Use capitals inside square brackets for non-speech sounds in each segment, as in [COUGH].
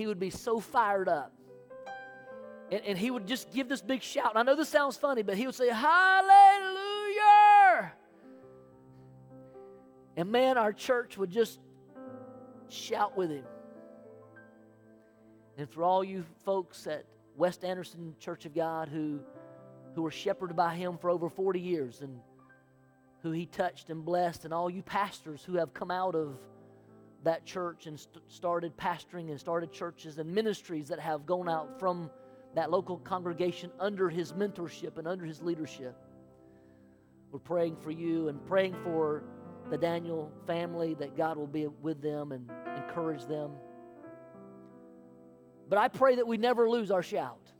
he would be so fired up. And, and he would just give this big shout. And I know this sounds funny, but he would say, Hallelujah! And man, our church would just shout with him. And for all you folks at West Anderson Church of God who, who were shepherded by him for over 40 years and who he touched and blessed, and all you pastors who have come out of that church and st- started pastoring and started churches and ministries that have gone out from that local congregation under his mentorship and under his leadership. We're praying for you and praying for the Daniel family that God will be with them and encourage them. But I pray that we never lose our shout.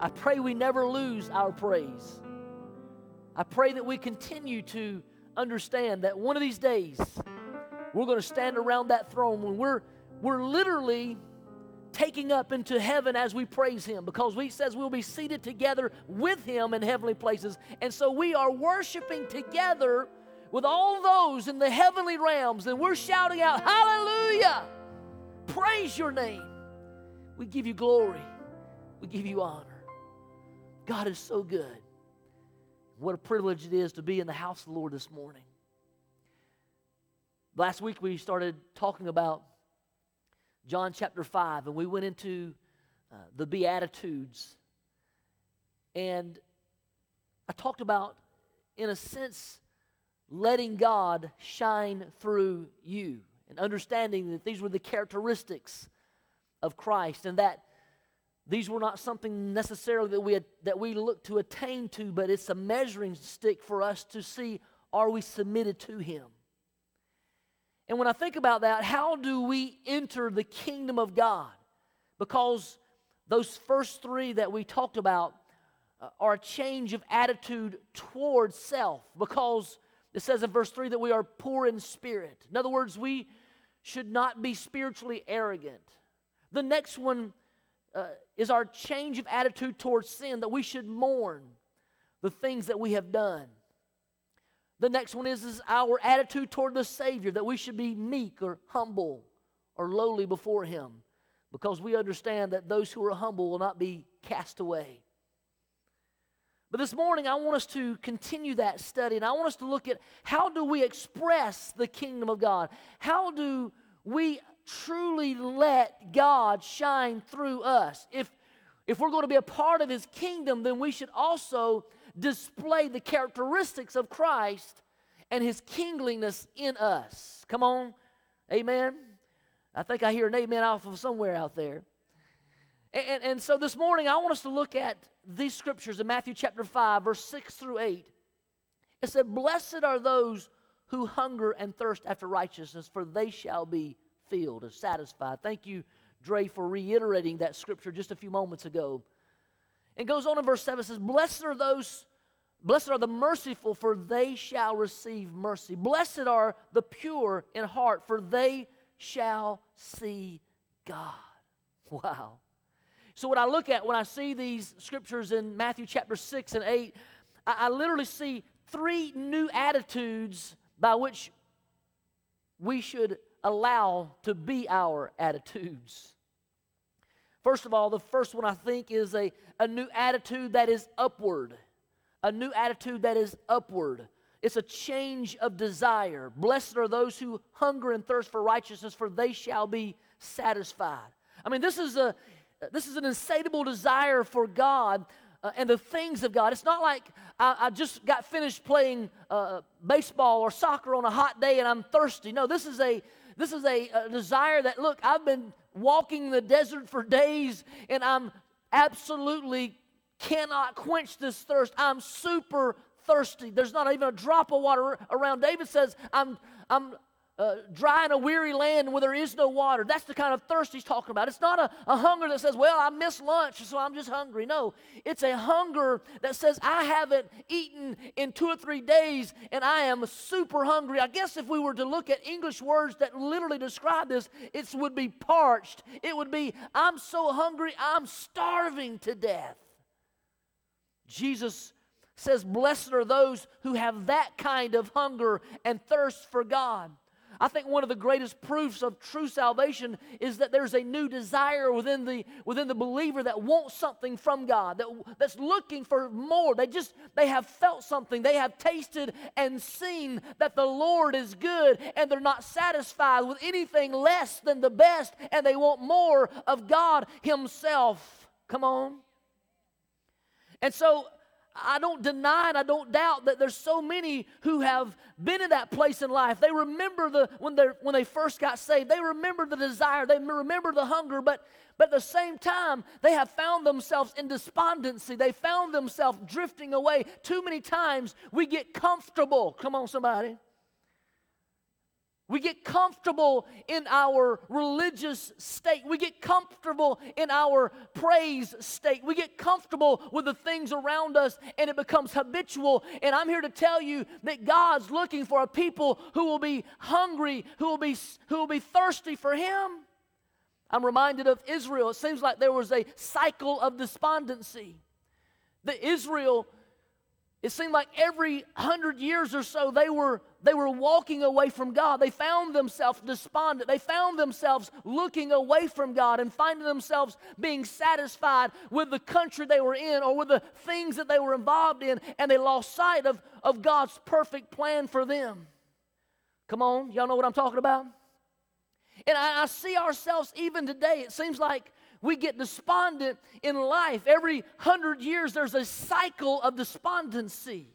I pray we never lose our praise. I pray that we continue to understand that one of these days we're going to stand around that throne when we're, we're literally taking up into heaven as we praise him because he says we'll be seated together with him in heavenly places. And so we are worshiping together with all those in the heavenly realms and we're shouting out, Hallelujah! Praise your name. We give you glory. We give you honor. God is so good. What a privilege it is to be in the house of the Lord this morning. Last week we started talking about John chapter 5, and we went into uh, the Beatitudes. And I talked about, in a sense, letting God shine through you and understanding that these were the characteristics of Christ and that these were not something necessarily that we, had, that we look to attain to, but it's a measuring stick for us to see are we submitted to Him? And when I think about that, how do we enter the kingdom of God? Because those first three that we talked about uh, are a change of attitude towards self. Because it says in verse 3 that we are poor in spirit. In other words, we should not be spiritually arrogant. The next one uh, is our change of attitude towards sin, that we should mourn the things that we have done. The next one is, is our attitude toward the Savior, that we should be meek or humble or lowly before Him, because we understand that those who are humble will not be cast away. But this morning, I want us to continue that study, and I want us to look at how do we express the kingdom of God? How do we truly let God shine through us. If, if we're going to be a part of His kingdom, then we should also display the characteristics of Christ and His kingliness in us. Come on, amen. I think I hear an amen off of somewhere out there. And, and, and so this morning, I want us to look at these scriptures in Matthew chapter 5, verse 6 through 8. It said, Blessed are those who hunger and thirst after righteousness, for they shall be filled and satisfied. Thank you, Dre, for reiterating that scripture just a few moments ago. And goes on in verse 7 says, Blessed are those, blessed are the merciful, for they shall receive mercy. Blessed are the pure in heart, for they shall see God. [LAUGHS] Wow. So, what I look at when I see these scriptures in Matthew chapter 6 and 8, I, I literally see three new attitudes by which we should allow to be our attitudes. First of all, the first one I think is a, a new attitude that is upward. A new attitude that is upward. It's a change of desire. Blessed are those who hunger and thirst for righteousness, for they shall be satisfied. I mean, this is a this is an insatiable desire for God uh, and the things of God. It's not like I, I just got finished playing uh, baseball or soccer on a hot day and I'm thirsty. No, this is a this is a, a desire that, look, I've been walking the desert for days and I'm absolutely cannot quench this thirst. I'm super thirsty. There's not even a drop of water around. David says, I'm, I'm uh, dry in a weary land where there is no water. That's the kind of thirst he's talking about. It's not a, a hunger that says, Well, I missed lunch, so I'm just hungry. No, it's a hunger that says, I haven't eaten in two or three days and I am super hungry. I guess if we were to look at English words that literally describe this, it would be parched. It would be, I'm so hungry, I'm starving to death. Jesus says, Blessed are those who have that kind of hunger and thirst for God. I think one of the greatest proofs of true salvation is that there's a new desire within the within the believer that wants something from God, that, that's looking for more. They just they have felt something, they have tasted and seen that the Lord is good, and they're not satisfied with anything less than the best, and they want more of God Himself. Come on. And so I don't deny and I don't doubt that there's so many who have been in that place in life. They remember the when they when they first got saved. They remember the desire. They remember the hunger. But but at the same time, they have found themselves in despondency. They found themselves drifting away. Too many times we get comfortable. Come on, somebody. We get comfortable in our religious state. We get comfortable in our praise state. We get comfortable with the things around us and it becomes habitual. And I'm here to tell you that God's looking for a people who will be hungry, who will be, who will be thirsty for Him. I'm reminded of Israel. It seems like there was a cycle of despondency. The Israel it seemed like every hundred years or so they were they were walking away from God. They found themselves despondent. They found themselves looking away from God and finding themselves being satisfied with the country they were in or with the things that they were involved in, and they lost sight of, of God's perfect plan for them. Come on, y'all know what I'm talking about? And I, I see ourselves even today. It seems like we get despondent in life. Every hundred years, there's a cycle of despondency.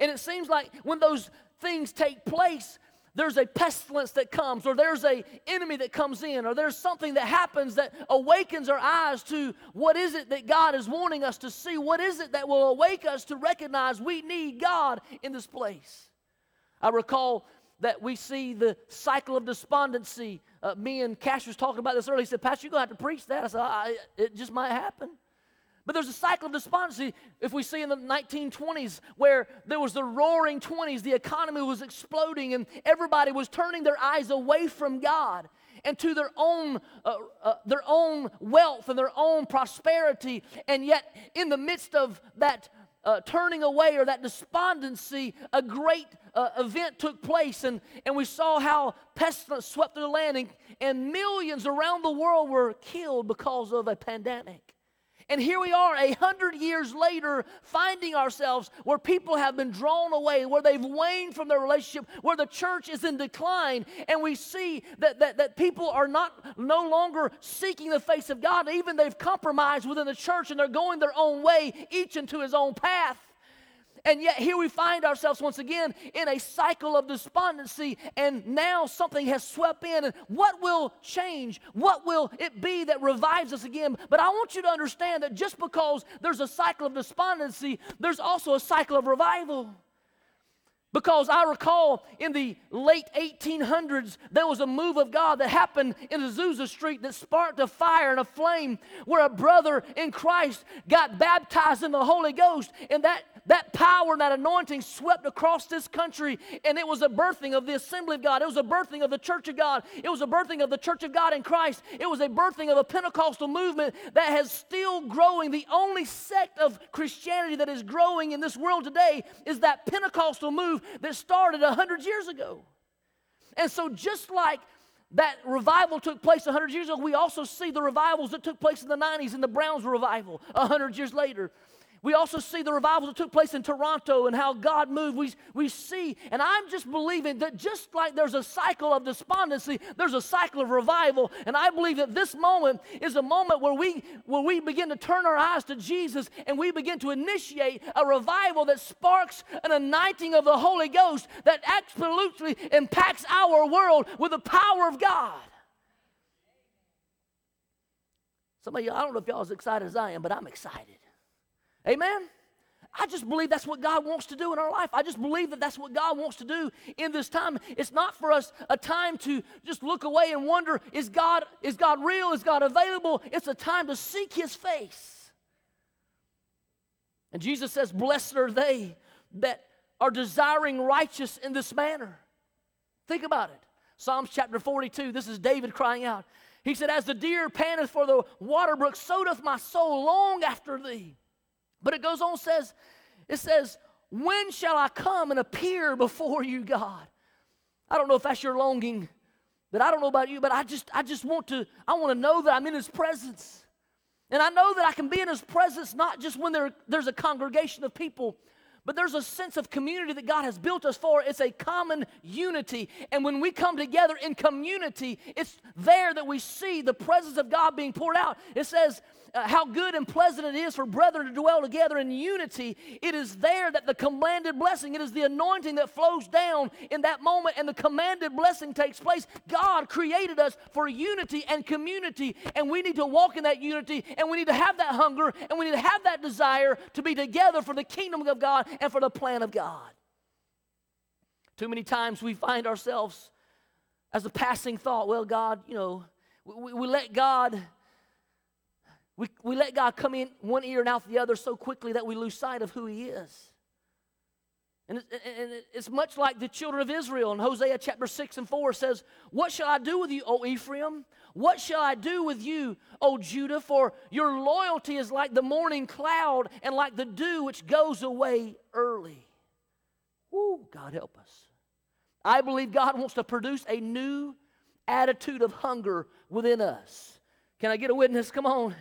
And it seems like when those things take place, there's a pestilence that comes, or there's a enemy that comes in, or there's something that happens that awakens our eyes to what is it that God is wanting us to see? What is it that will awake us to recognize we need God in this place? I recall that we see the cycle of despondency uh, me and Cash was talking about this earlier. He said, Pastor, you're going to have to preach that. I said, I, it just might happen. But there's a cycle of despondency if we see in the 1920s where there was the roaring 20s, the economy was exploding, and everybody was turning their eyes away from God and to their own, uh, uh, their own wealth and their own prosperity. And yet, in the midst of that uh, turning away or that despondency, a great uh, event took place, and, and we saw how pestilence swept through the land, and, and millions around the world were killed because of a pandemic. And here we are, a hundred years later, finding ourselves where people have been drawn away, where they've waned from their relationship, where the church is in decline, and we see that, that, that people are not no longer seeking the face of God. Even they've compromised within the church and they're going their own way, each into his own path. And yet, here we find ourselves once again in a cycle of despondency, and now something has swept in. And what will change? What will it be that revives us again? But I want you to understand that just because there's a cycle of despondency, there's also a cycle of revival. Because I recall in the late 1800s, there was a move of God that happened in Azusa Street that sparked a fire and a flame where a brother in Christ got baptized in the Holy Ghost. And that that power and that anointing swept across this country, and it was a birthing of the assembly of God. It was a birthing of the church of God. It was a birthing of the church of God in Christ. It was a birthing of a Pentecostal movement that has still growing. The only sect of Christianity that is growing in this world today is that Pentecostal move that started 100 years ago. And so, just like that revival took place 100 years ago, we also see the revivals that took place in the 90s in the Brownsville revival 100 years later. We also see the revivals that took place in Toronto and how God moved. We, we see, and I'm just believing that just like there's a cycle of despondency, there's a cycle of revival. And I believe that this moment is a moment where we, where we begin to turn our eyes to Jesus and we begin to initiate a revival that sparks an anointing of the Holy Ghost that absolutely impacts our world with the power of God. Some of you, I don't know if y'all as excited as I am, but I'm excited. Amen? I just believe that's what God wants to do in our life. I just believe that that's what God wants to do in this time. It's not for us a time to just look away and wonder is God is God real? Is God available? It's a time to seek his face. And Jesus says, "Blessed are they that are desiring righteous in this manner." Think about it. Psalms chapter 42, this is David crying out. He said, As the deer panteth for the water brook, so doth my soul long after thee. But it goes on, says, it says, When shall I come and appear before you, God? I don't know if that's your longing, but I don't know about you, but I just I just want to I want to know that I'm in his presence. And I know that I can be in his presence not just when there, there's a congregation of people, but there's a sense of community that God has built us for. It's a common unity. And when we come together in community, it's there that we see the presence of God being poured out. It says, uh, how good and pleasant it is for brethren to dwell together in unity. It is there that the commanded blessing, it is the anointing that flows down in that moment, and the commanded blessing takes place. God created us for unity and community, and we need to walk in that unity, and we need to have that hunger, and we need to have that desire to be together for the kingdom of God and for the plan of God. Too many times we find ourselves as a passing thought, well, God, you know, we, we let God we, we let God come in one ear and out the other so quickly that we lose sight of who He is. And, it's much like the children of Israel in Hosea chapter 6 and 4 says, What shall I do with you, O Ephraim? What shall I do with you, O Judah? For your loyalty is like the morning cloud and like the dew which goes away early. Woo, God help us. I believe God wants to produce a new attitude of hunger within us. Can I get a witness? Come on.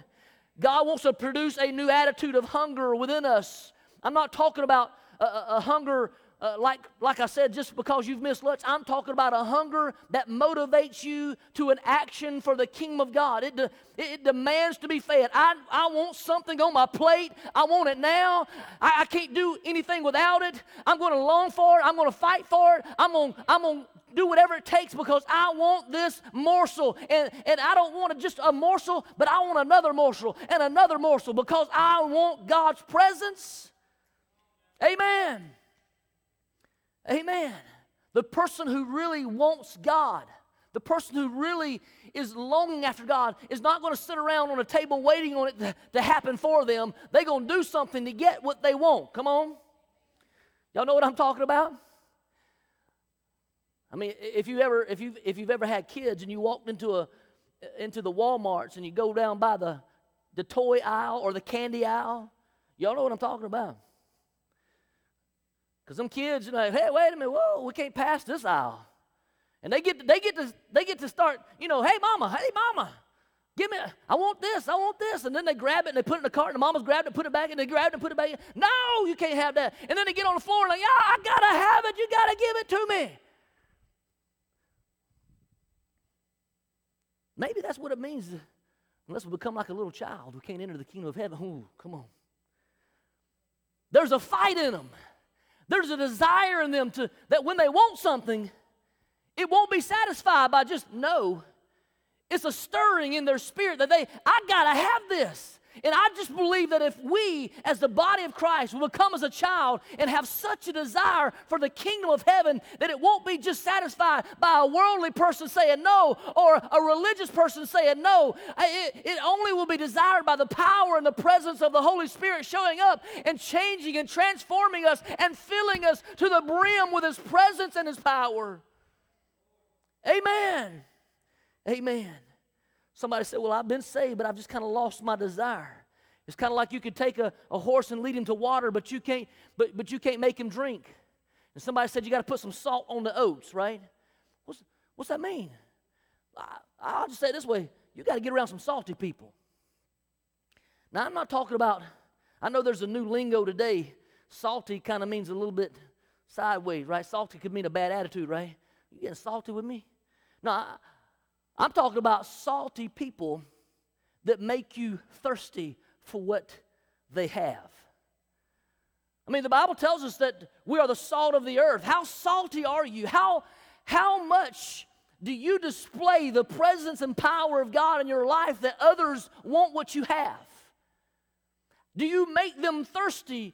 God wants to produce a new attitude of hunger within us. I'm not talking about a, a hunger uh, like, like I said, just because you've missed lunch, I'm talking about a hunger that motivates you to an action for the kingdom of God. It, de- it demands to be fed. I, I want something on my plate. I want it now. I, I can't do anything without it. I'm going to long for it. I'm going to fight for it. I'm going I'm going do whatever it takes because I want this morsel. And, and I don't want just a morsel, but I want another morsel and another morsel because I want God's presence. Amen. Amen. The person who really wants God, the person who really is longing after God, is not going to sit around on a table waiting on it to, to happen for them. They're going to do something to get what they want. Come on. Y'all know what I'm talking about? I mean, if you ever if you if you've ever had kids and you walked into a into the Walmarts and you go down by the the toy aisle or the candy aisle, y'all know what I'm talking about. Because some kids are like, hey, wait a minute, whoa, we can't pass this aisle. And they get to, they get to they get to start, you know, hey mama, hey mama, give me, I want this, I want this. And then they grab it and they put it in the cart, and the mama's grabbed it, put it back, and they grab it and put it back. No, you can't have that. And then they get on the floor and like, yeah, I gotta have it, you gotta give it to me. Maybe that's what it means unless we become like a little child we can't enter the kingdom of heaven. Ooh, come on. There's a fight in them. There's a desire in them to that when they want something, it won't be satisfied by just no. It's a stirring in their spirit that they, I gotta have this. And I just believe that if we, as the body of Christ, will come as a child and have such a desire for the kingdom of heaven that it won't be just satisfied by a worldly person saying no or a religious person saying no. It, it only will be desired by the power and the presence of the Holy Spirit showing up and changing and transforming us and filling us to the brim with His presence and His power. Amen. Amen. Somebody said, Well, I've been saved, but I've just kind of lost my desire. It's kind of like you could take a, a horse and lead him to water, but you can't, but, but you can't make him drink. And somebody said you got to put some salt on the oats, right? What's, what's that mean? I, I'll just say it this way you got to get around some salty people. Now, I'm not talking about, I know there's a new lingo today. Salty kind of means a little bit sideways, right? Salty could mean a bad attitude, right? You getting salty with me? No, I, I'm talking about salty people that make you thirsty for what they have. I mean, the Bible tells us that we are the salt of the earth. How salty are you? How, how much do you display the presence and power of God in your life that others want what you have? Do you make them thirsty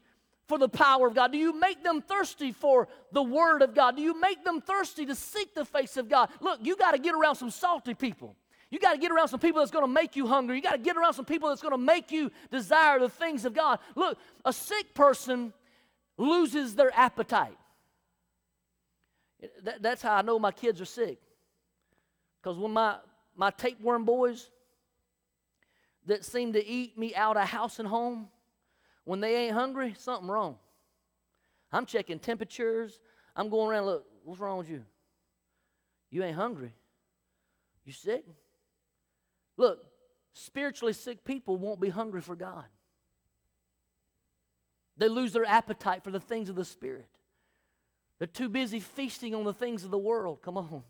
for the power of God? Do you make them thirsty for the Word of God? Do you make them thirsty to seek the face of God? Look, you got to get around some salty people. You got to get around some people that's going to make you hungry. You got to get around some people that's going to make you desire the things of God. Look, a sick person loses their appetite. That, that's how I know my kids are sick. Because when my, my tapeworm boys that seem to eat me out of house and home, when they ain't hungry, something wrong. I'm checking temperatures. I'm going around, look, what's wrong with you? You ain't hungry. You sick. Look, spiritually sick people won't be hungry for God. They lose their appetite for the things of the Spirit. They're too busy feasting on the things of the world. Come on.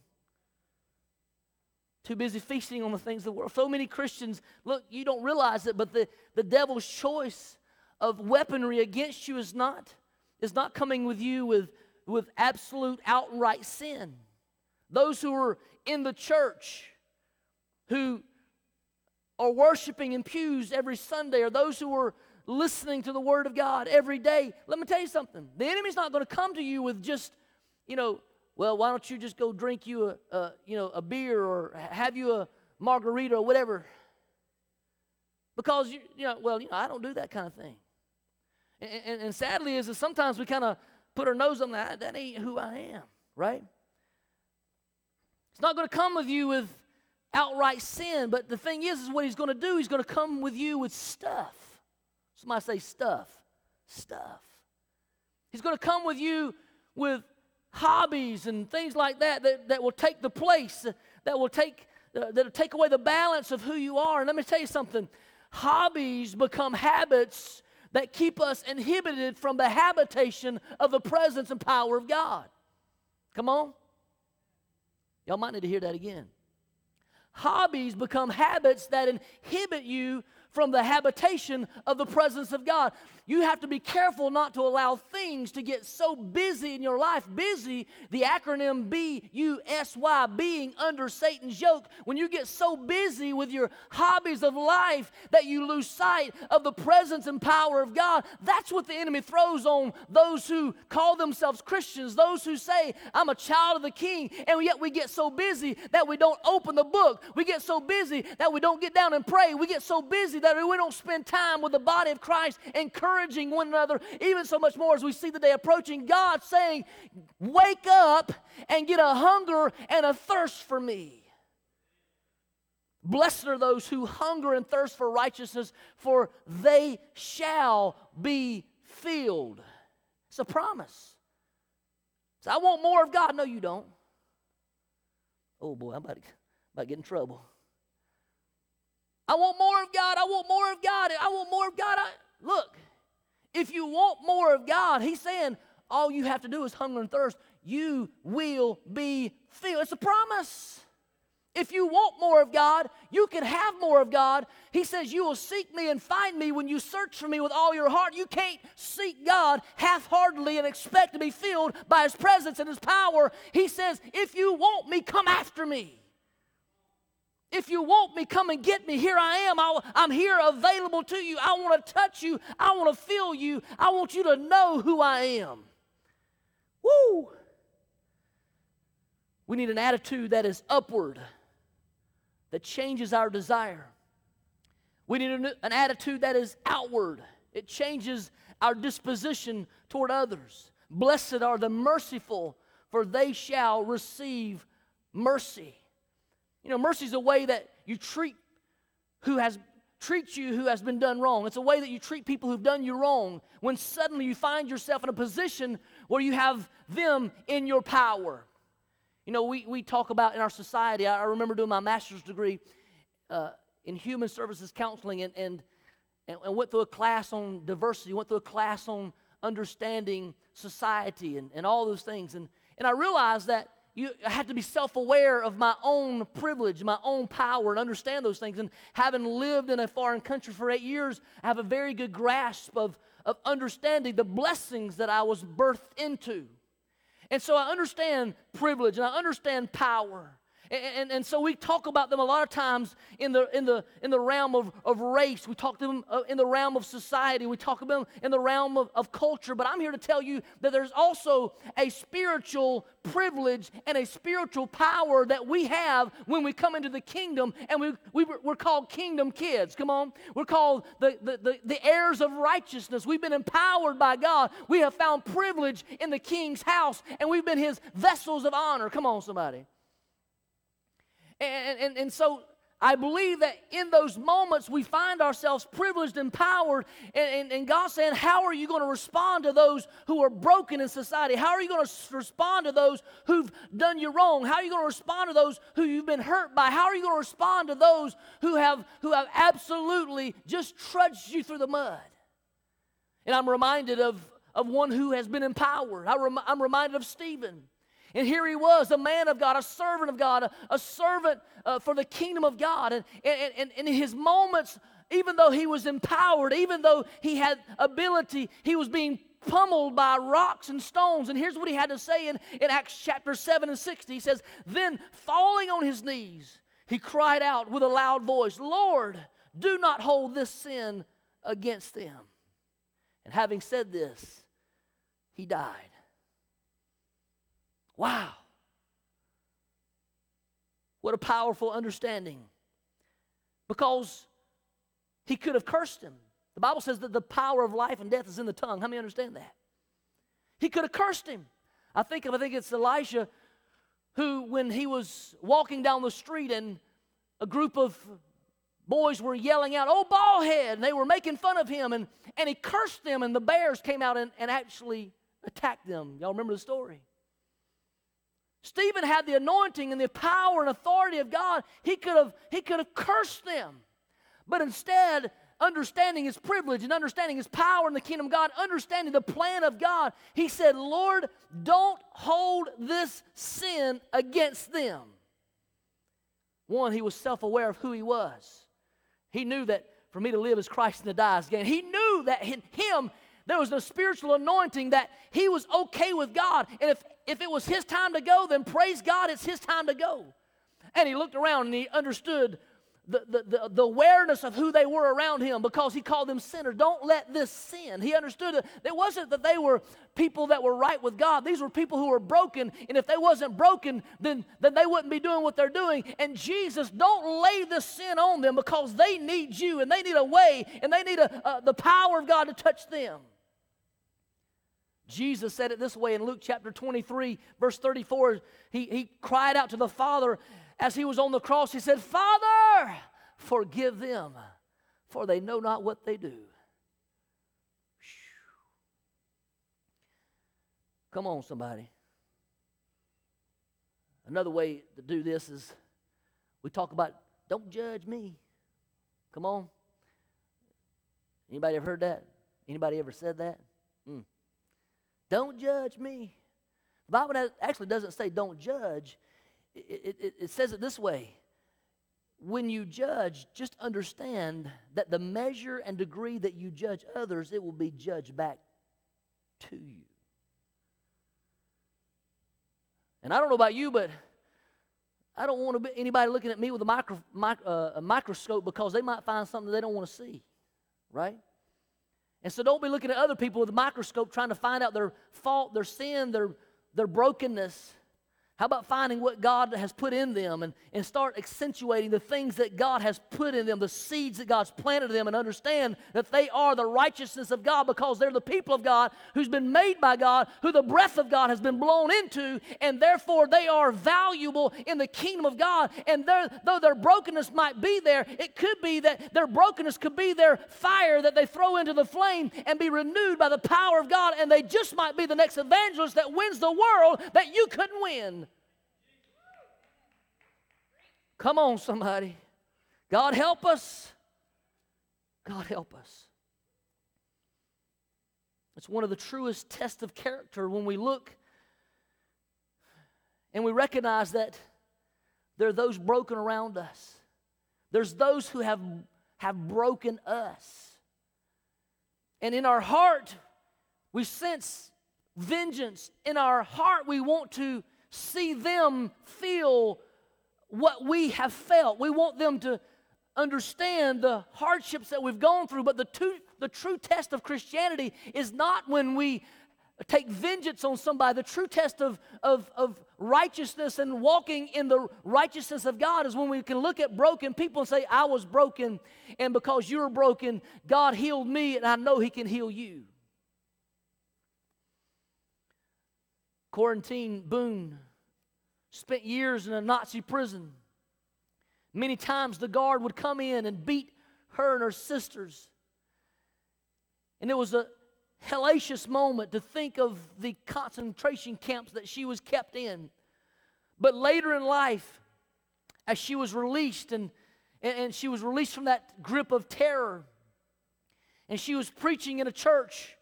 Too busy feasting on the things of the world. So many Christians, look, you don't realize it, but the, the devil's choice of weaponry against you is not, is not coming with you with, with absolute outright sin. Those who are in the church, who are worshiping in pews every Sunday, or those who are listening to the Word of God every day, let me tell you something. The enemy's not going to come to you with just, you know, well, why don't you just go drink you a, a you know, a beer or have you a margarita or whatever? Because you, you know, well, you know, I don't do that kind of thing. And, and, and sadly, is that sometimes we kind of put our nose on that. That ain't who I am, right? It's not going to come with you with outright sin, but the thing is, is what he's going to do. He's going to come with you with stuff. Somebody say stuff. Stuff. He's going to come with you with hobbies and things like that that, that will take the place, that will take, uh, that will take away the balance of who you are. And let me tell you something hobbies become habits that keep us inhibited from the habitation of the presence and power of God. Come on. Y'all might need to hear that again. Hobbies become habits that inhibit you from the habitation of the presence of God. You have to be careful not to allow things to get so busy in your life. Busy, the acronym B U S Y, being under Satan's yoke. When you get so busy with your hobbies of life that you lose sight of the presence and power of God, that's what the enemy throws on those who call themselves Christians, those who say, I'm a child of the king, and yet we get so busy that we don't open the book. We get so busy that we don't get down and pray. We get so busy that we don't spend time with the body of Christ, encouraging encouraging one another, even so much more as we see the day approaching. God saying, Wake up and get a hunger and a thirst for me. Blessed are those who hunger and thirst for righteousness, for they shall be filled. It's a promise. So I want more of God. No, you don't. Oh boy, I'm about to, about to get in trouble. I want more of God. I want more of God. I want more of God. I, look, if you want more of God, He's saying all you have to do is hunger and thirst. You will be filled. It's a promise. If you want more of God, you can have more of God. He says, You will seek me and find me when you search for me with all your heart. You can't seek God half heartedly and expect to be filled by His presence and His power. He says, If you want me, come after me. If you want me, come and get me. Here I am. i am here available to you. I want to touch you. I want to feel you. I want you to know who I am. Woo! We need an attitude that is upward, that changes our desire. We need an, an attitude that is outward, it changes our disposition toward others. Blessed are the merciful, for they shall receive mercy. You know, mercy is a way that you treat who has treat you who has been done wrong. It's a way that you treat people who've done you wrong when suddenly you find yourself in a position where you have them in your power. You know, we, we talk about in our society, I remember doing my master's degree uh, in human services counseling and, and, and went through a class on diversity, went through a class on understanding society and, and all those things. And, and I realized that you, I had to be self aware of my own privilege, my own power, and understand those things. And having lived in a foreign country for eight years, I have a very good grasp of, of understanding the blessings that I was birthed into. And so I understand privilege and I understand power. And, and, and, so we talk about them a lot of times in the, in the, in the realm of, of race. We talk to them uh, in the realm of society. We talk about them in the realm of, of culture. But I'm here to tell you that there's also a spiritual privilege and a spiritual power that we have when we come into the kingdom. And we, we, we're called kingdom kids. Come on. We're called the, the, the, the heirs of righteousness. We've been empowered by God. We have found privilege in the king's house, and we've been his vessels of honor. Come on, somebody. And, and, and so I believe that in those moments we find ourselves privileged, empowered, and, and, and God saying, How are you going to respond to those who are broken in society? How are you going to respond to those who've done you wrong? How are you going to respond to those who you've been hurt by? How are you going to respond to those who have, who have absolutely just trudged you through the mud? And I'm reminded of, of one who has been empowered. I I'm reminded of Stephen. And here he was, a man of God, a servant of God, a, a servant uh, for the kingdom of God. And, and, and, and in his moments, even though he was empowered, even though he had ability, he was being pummeled by rocks and stones. And here's what he had to say in, in Acts chapter 7 and 60. He says, Then falling on his knees, he cried out with a loud voice, Lord, do not hold this sin against them. And having said this, he died. Wow. What a powerful understanding. Because he could have cursed him. The Bible says that the power of life and death is in the tongue. How many understand that? He could have cursed him. I think I think it's Elisha who, when he was walking down the street and a group of boys were yelling out, Oh, ball head! And they were making fun of him, and, and he cursed them, and the bears came out and, and actually attacked them. Y'all remember the story? Stephen had the anointing and the power and authority of God. He could have, he could have cursed them. But instead, understanding his privilege and understanding his power in the kingdom of God, understanding the plan of God, he said, Lord, don't hold this sin against them. One, he was self aware of who he was. He knew that for me to live as Christ and to die as gain. He knew that in him there was a spiritual anointing that he was okay with God. And if, if it was his time to go, then praise God, it's his time to go. And he looked around and he understood the, the, the, the, awareness of who they were around him because he called them sinners. Don't let this sin. He understood that it wasn't that they were people that were right with God. These were people who were broken. And if they wasn't broken, then, then they wouldn't be doing what they're doing. And Jesus, don't lay this sin on them because they need you and they need a way and they need a, the power of God to touch them. Jesus said it this way in Luke chapter 23, verse 34. He, he cried out to the Father as he was on the cross, he said, Father, forgive them, for they know not what they do. Come on, somebody. Another way to do this is we talk about don't judge me. Come on. Anybody ever heard that? Anybody ever said that? Mm. Don't judge me. The Bible actually doesn't say don't judge it, it, it says it this way when you judge, just understand that the measure and degree that you judge others, it will be judged back to you. And I don't know about you, but I don't want to be anybody looking at me with a, micro, uh, a microscope because they might find something they don't want to see, right? And so don't be looking at other people with a microscope trying to find out their fault, their sin, their, their brokenness. How about finding what God has put in them and, and start accentuating the things that God has put in them, the seeds that God's planted in them, and understand that they are the righteousness of God because they're the people of God who's been made by God, who the breath of God has been blown into, and therefore they are valuable in the kingdom of God. And though their brokenness might be there, it could be that their brokenness could be their fire that they throw into the flame and be renewed by the power of God, and they just might be the next evangelist that wins the world that you couldn't win. Come on, somebody. God help us. God help us. It's one of the truest tests of character when we look and we recognize that there are those broken around us. There's those who have, have broken us. And in our heart, we sense vengeance. In our heart, we want to see them feel what we have felt. We want them to understand the hardships that we've gone through. But the, two, the true test of Christianity is not when we take vengeance on somebody. The true test of, of, of righteousness and walking in the righteousness of God is when we can look at broken people and say, I was broken, and because you were broken, God healed me, and I know He can heal you. Corrie ten Boom spent years in a Nazi prison. Many times the guard would come in and beat her and her sisters. And it was a hellacious moment to think of the concentration camps that she was kept in. But later in life, as she was released and, and, she was released from that grip of terror, and she was preaching in a church,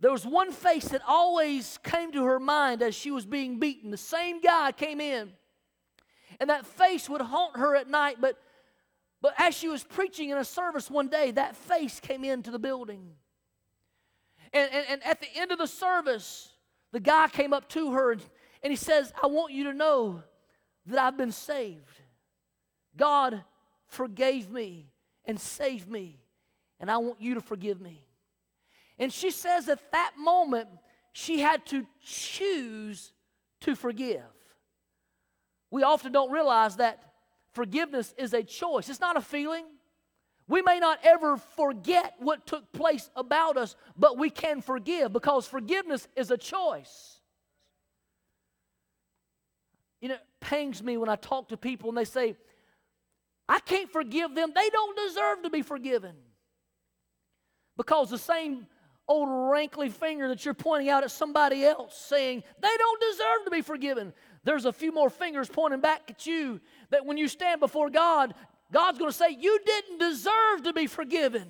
there was one face that always came to her mind as she was being beaten. The same guy came in, and that face would haunt her at night. But, but as she was preaching in a service one day, that face came into the building. And, and, and at the end of the service, the guy came up to her and, and he says, I want you to know that I've been saved. God forgave me and saved me, and I want you to forgive me. And she says at that moment, she had to choose to forgive. We often don't realize that forgiveness is a choice, it's not a feeling. We may not ever forget what took place about us, but we can forgive because forgiveness is a choice. You know, it pangs me when I talk to people and they say, I can't forgive them. They don't deserve to be forgiven. Because the same old wrinkly finger that you're pointing out at somebody else saying they don't deserve to be forgiven. There's a few more fingers pointing back at you that when you stand before God, God's going to say, You didn't deserve to be forgiven.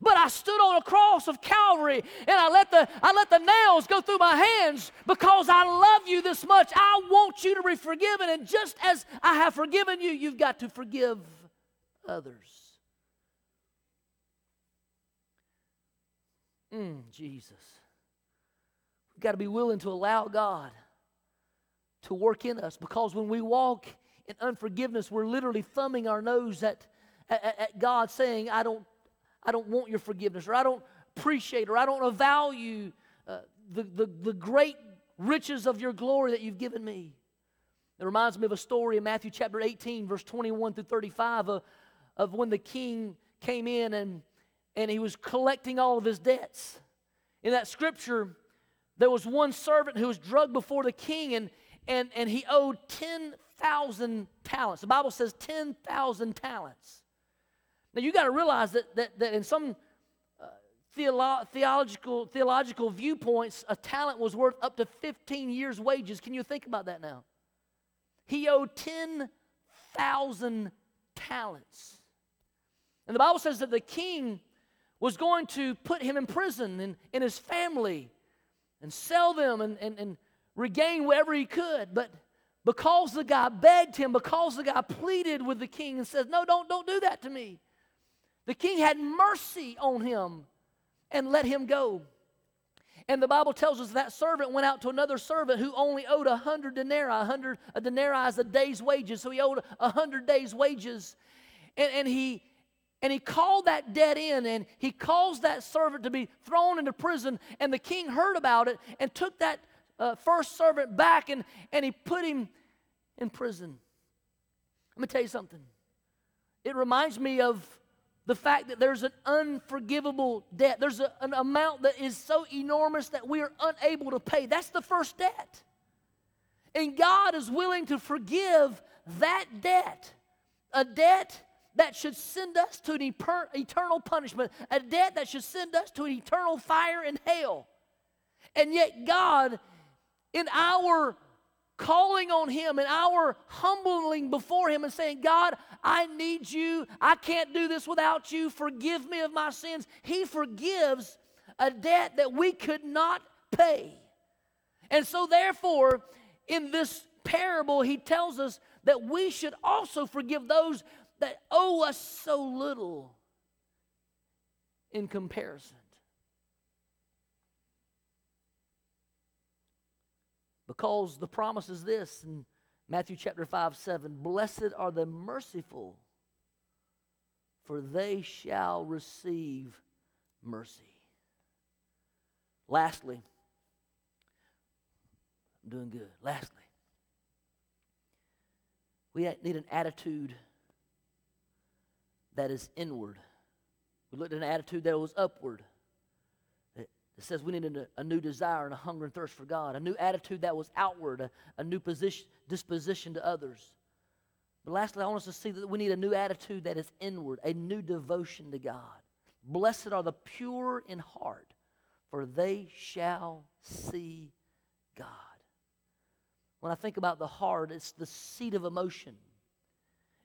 But I stood on a cross of Calvary and I let, the, I let the nails go through my hands because I love you this much. I want you to be forgiven. And just as I have forgiven you, you've got to forgive others. Mm, Jesus. We've got to be willing to allow God to work in us because when we walk in unforgiveness, we're literally thumbing our nose at, at, at God saying, I don't, I don't want your forgiveness, or I don't appreciate, or I don't value uh, the, the, the great riches of your glory that you've given me. It reminds me of a story in Matthew chapter 18, verse 21 through 35, of, of when the king came in and and he was collecting all of his debts. In that scripture, there was one servant who was drugged before the king, and, and, and he owed 10,000 talents. The Bible says 10,000 talents. Now, you got to realize that, that, that in some uh, theolo- theological, theological viewpoints, a talent was worth up to 15 years' wages. Can you think about that now? He owed 10,000 talents. And the Bible says that the king was going to put him in prison and, and his family and sell them and, and, and regain whatever he could. But because the guy begged him, because the guy pleaded with the king and said, No, don't, don't do that to me, the king had mercy on him and let him go. And the Bible tells us that servant went out to another servant who only owed a hundred denarii. A hundred denarii is a day's wages, so he owed a hundred days' wages. And, and he and he called that debt in and he caused that servant to be thrown into prison. And the king heard about it and took that uh, first servant back and, and he put him in prison. Let me tell you something. It reminds me of the fact that there's an unforgivable debt. There's a, an amount that is so enormous that we are unable to pay. That's the first debt. And God is willing to forgive that debt. A debt that should send us to an eternal punishment, a debt that should send us to an eternal fire in hell. And yet, God, in our calling on Him, in our humbling before Him and saying, God, I need you. I can't do this without you. Forgive me of my sins. He forgives a debt that we could not pay. And so, therefore, in this parable, He tells us that we should also forgive those that owe us so little in comparison. Because the promise is this in Matthew chapter 5 7 Blessed are the merciful, for they shall receive mercy. Lastly, I'm doing good. Lastly, we need an attitude that is inward. We looked at an attitude that was upward. It says we needed a, new desire and a hunger and thirst for God, a new attitude that was outward, a, a new position, disposition to others. But lastly, I want us to see that we need a new attitude that is inward, a new devotion to God. Blessed are the pure in heart, for they shall see God. When I think about the heart, it's the seat of emotion.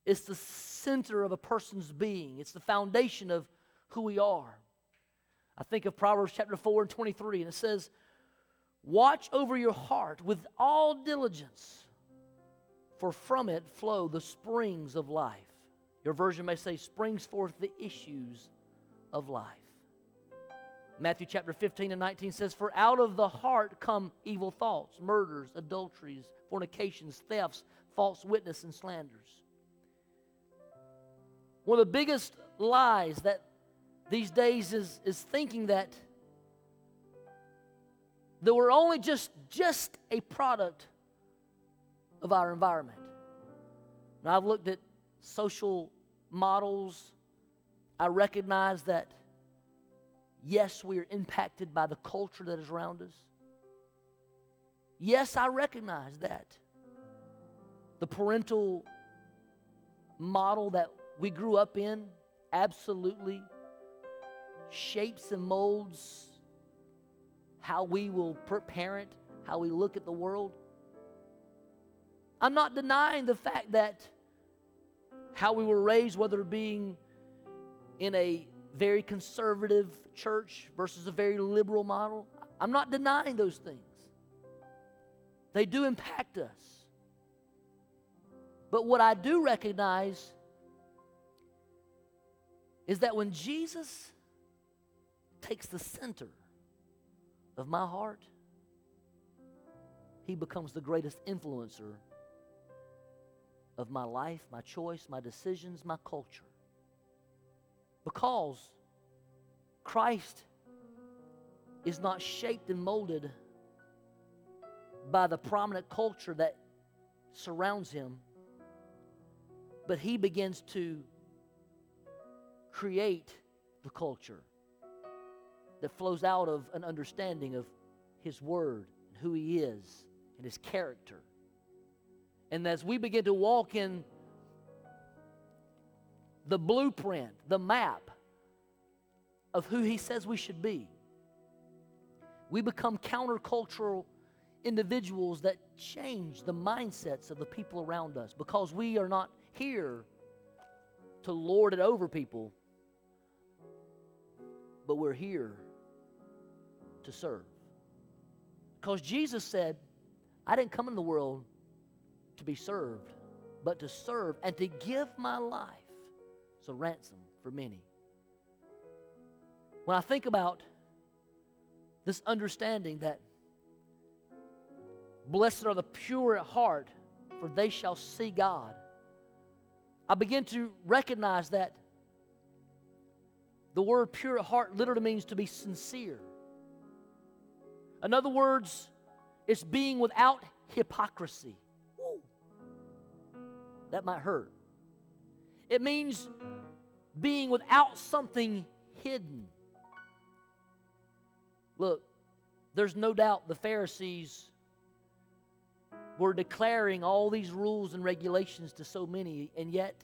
It's the center of a person's being. It's the foundation of who we are. I think of Proverbs chapter 4 and 23, and it says, Watch over your heart with all diligence, for from it flow the springs of life. Your version may say, springs forth the issues of life. Matthew chapter 15 and 19 says, For out of the heart come evil thoughts, murders, adulteries, fornications, thefts, false witness, and slanders. One of the biggest lies that these days is, is thinking that that we're only just just a product of our environment. Now I've looked at social models. I recognize that yes, we are impacted by the culture that is around us. Yes, I recognize that. The parental model that we grew up in absolutely shapes and molds how we will parent, how we look at the world. I'm not denying the fact that how we were raised, whether being in a very conservative church versus a very liberal model, I'm not denying those things. They do impact us. But what I do recognize is that when Jesus takes the center of my heart, he becomes the greatest influencer of my life, my choice, my decisions, my culture. Because Christ is not shaped and molded by the prominent culture that surrounds him, but he begins to create the culture that flows out of an understanding of His Word and who He is and His character. And as we begin to walk in the blueprint, the map of who He says we should be, we become countercultural individuals that change the mindsets of the people around us because we are not here to lord it over people, but we're here to serve. Because Jesus said, I didn't come in the world to be served, but to serve and to give my life as a ransom for many. When I think about this understanding that blessed are the pure at heart, for they shall see God, I begin to recognize that the word pure at heart literally means to be sincere. In other words, it's being without hypocrisy. That might hurt. It means being without something hidden. Look, there's no doubt the Pharisees were declaring all these rules and regulations to so many, and yet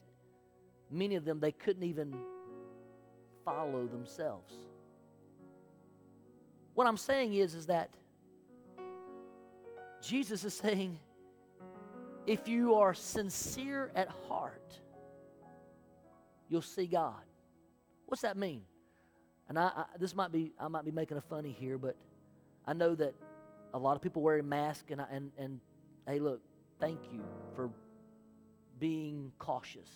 many of them they couldn't even follow themselves. What I'm saying is, is that Jesus is saying, if you are sincere at heart, you'll see God. What's that mean? And I, I, this might be I might be making a funny here, but I know that a lot of people wear a mask, and I, and and hey, look, thank you for being cautious.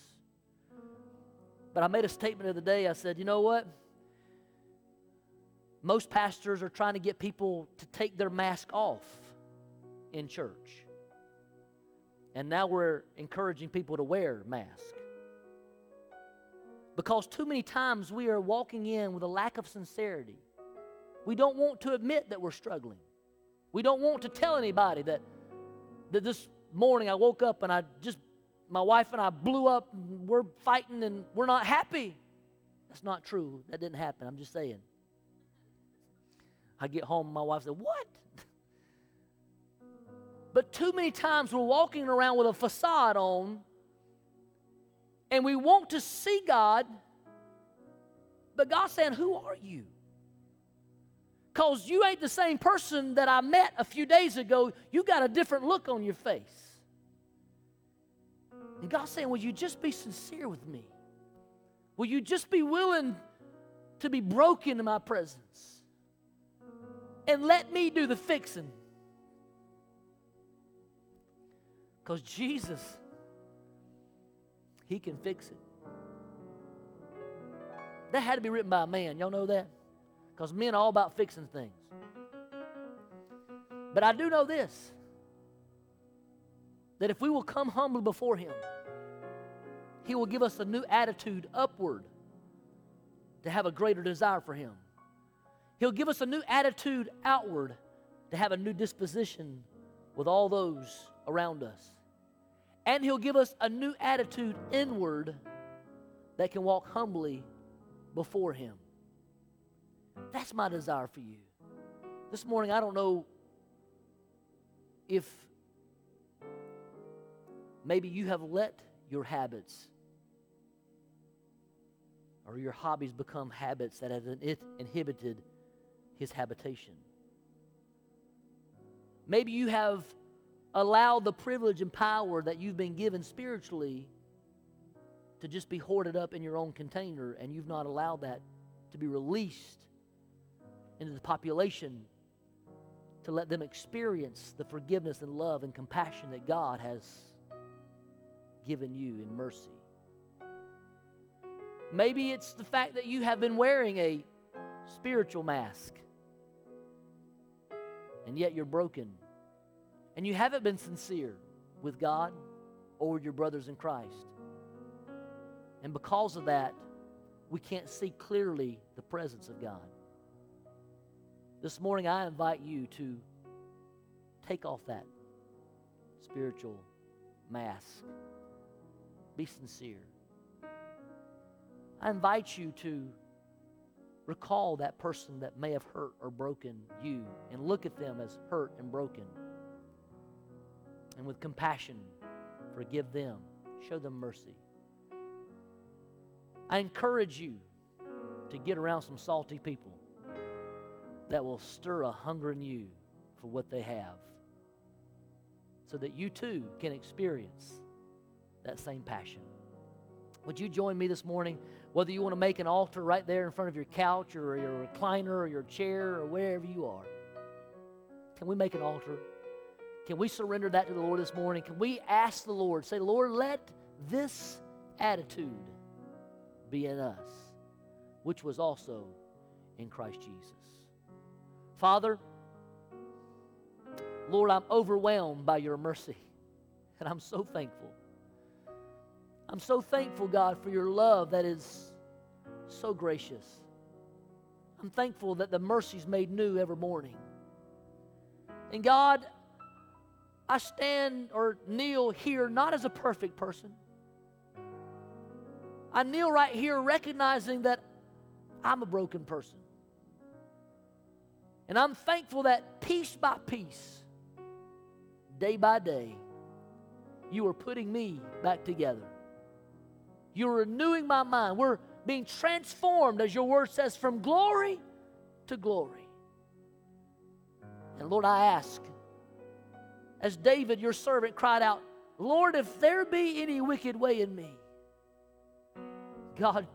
But I made a statement of the day. I said, you know what? Most pastors are trying to get people to take their mask off in church. And now we're encouraging people to wear masks. Because too many times we are walking in with a lack of sincerity. We don't want to admit that we're struggling. We don't want to tell anybody that, that this morning I woke up and I just, my wife and I blew up, we're fighting and we're not happy. That's not true. That didn't happen. I'm just saying. I get home, my wife said, What? But too many times we're walking around with a facade on And we want to see God, but God's saying, Who are you? Because you ain't the same person that I met a few days ago. You got a different look on your face. And God's saying, Will you just be sincere with me? Will you just be willing to be broken in my presence? And let me do the fixing. Because Jesus, He can fix it. That had to be written by a man. Y'all know that? Because men are all about fixing things. But I do know this that if we will come humbly before Him, He will give us a new attitude upward to have a greater desire for Him. He'll give us a new attitude outward to have a new disposition with all those around us. And He'll give us a new attitude inward that can walk humbly before Him. That's my desire for you. This morning, I don't know if maybe you have let your habits or your hobbies become habits that have inhibited his habitation. Maybe you have allowed the privilege and power that you've been given spiritually to just be hoarded up in your own container, and you've not allowed that to be released into the population to let them experience the forgiveness and love and compassion that God has given you in mercy. Maybe it's the fact that you have been wearing a spiritual mask and yet you're broken and you haven't been sincere with God or your brothers in Christ. And because of that, we can't see clearly the presence of God. This morning, I invite you to take off that spiritual mask. Be sincere. I invite you to recall that person that may have hurt or broken you and look at them as hurt and broken. And with compassion, forgive them, show them mercy. I encourage you to get around some salty people that will stir a hunger in you for what they have so that you too can experience that same passion. Would you join me this morning? Whether you want to make an altar right there in front of your couch or your recliner or your chair or wherever you are, can we make an altar? Can we surrender that to the Lord this morning? Can we ask the Lord, say, Lord, let this attitude be in us, which was also in Christ Jesus. Father, Lord, I'm overwhelmed by your mercy, [LAUGHS] and I'm so thankful. I'm so thankful, God, for your love that is so gracious. I'm thankful that the mercies made new every morning. And God, I stand or kneel here not as a perfect person. I kneel right here recognizing that I'm a broken person. And I'm thankful that piece by piece, day by day, you are putting me back together. You're renewing my mind. We're being transformed, as your word says, from glory to glory. And Lord, I ask, as David, your servant, cried out, Lord, if there be any wicked way in me, God,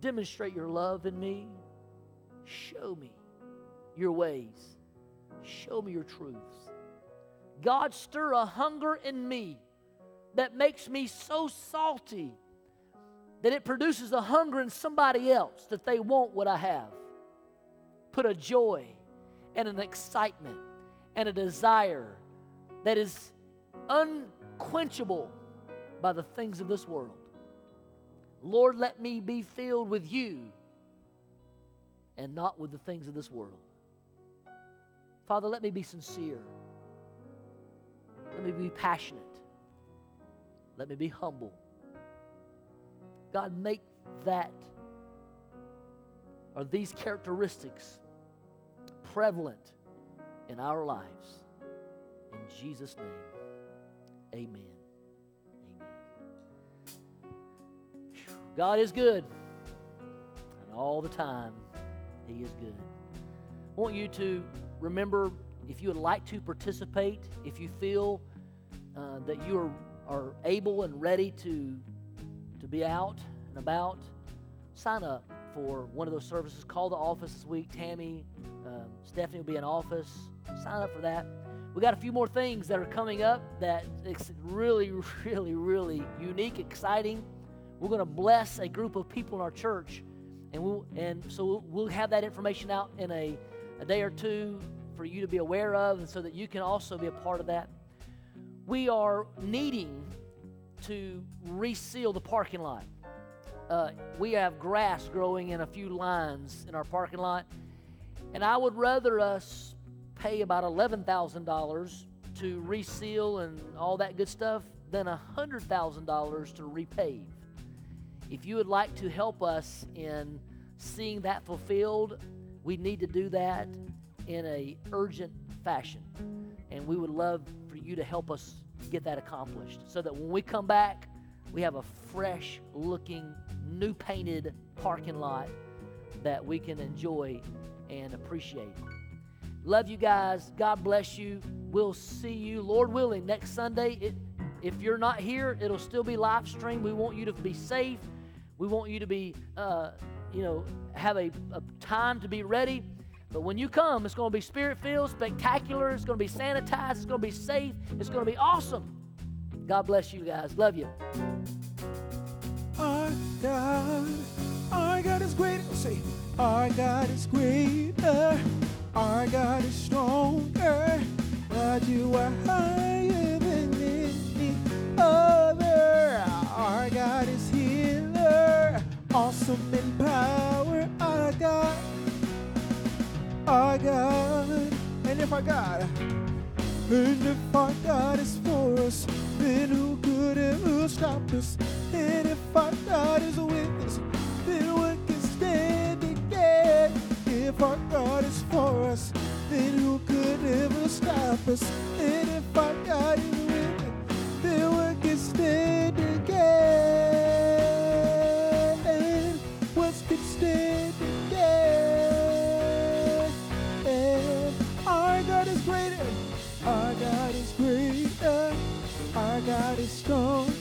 demonstrate your love in me. Show me your ways. Show me your truths. God, stir a hunger in me that makes me so salty that it produces a hunger in somebody else that they want what I have. Put a joy and an excitement and a desire that is unquenchable by the things of this world. Lord, let me be filled with you and not with the things of this world. Father, let me be sincere. Let me be passionate. Let me be humble. God, make that or these characteristics prevalent in our lives. In Jesus' name, amen. Amen. God is good. And all the time, He is good. I want you to remember if you would like to participate, if you feel uh, that you are, are able and ready to, to be out and about, sign up for one of those services. Call the office this week. Tammy, um, Stephanie will be in office. Sign up for that. We got a few more things that are coming up that it's really, [LAUGHS] really, really unique, exciting. We're going to bless a group of people in our church, and we'll and so we'll have that information out in a, a day or two for you to be aware of, and so that you can also be a part of that. We are needing to reseal the parking lot. Uh, we have grass growing in a few lines in our parking lot, and I would rather us pay about $11,000 to reseal and all that good stuff than $100,000 to repave. If you would like to help us in seeing that fulfilled, we need to do that in a urgent fashion. And we would love for you to help us get that accomplished so that when we come back, we have a fresh looking, new painted parking lot that we can enjoy and appreciate. Love you guys. God bless you. We'll see you, Lord willing, next Sunday. It, if you're not here, it'll still be live stream. We want you to be safe. We want you to be, uh, you know, have a, a time to be ready. But when you come, it's going to be spirit filled, spectacular. It's going to be sanitized. It's going to be safe. It's going to be awesome. God bless you guys. Love you. Our God, our God is great. Say, our God is greater. Our God is stronger. God, you are higher than any other. Our God is healer. Awesome in power. Our God, our God. And if our God, and if our God is for us, then who could ever stop us? And if our God is with us, then what can stand again? If our God is for us, then who could ever stop us? And if our God is with us, then what can stand again? I got is strong.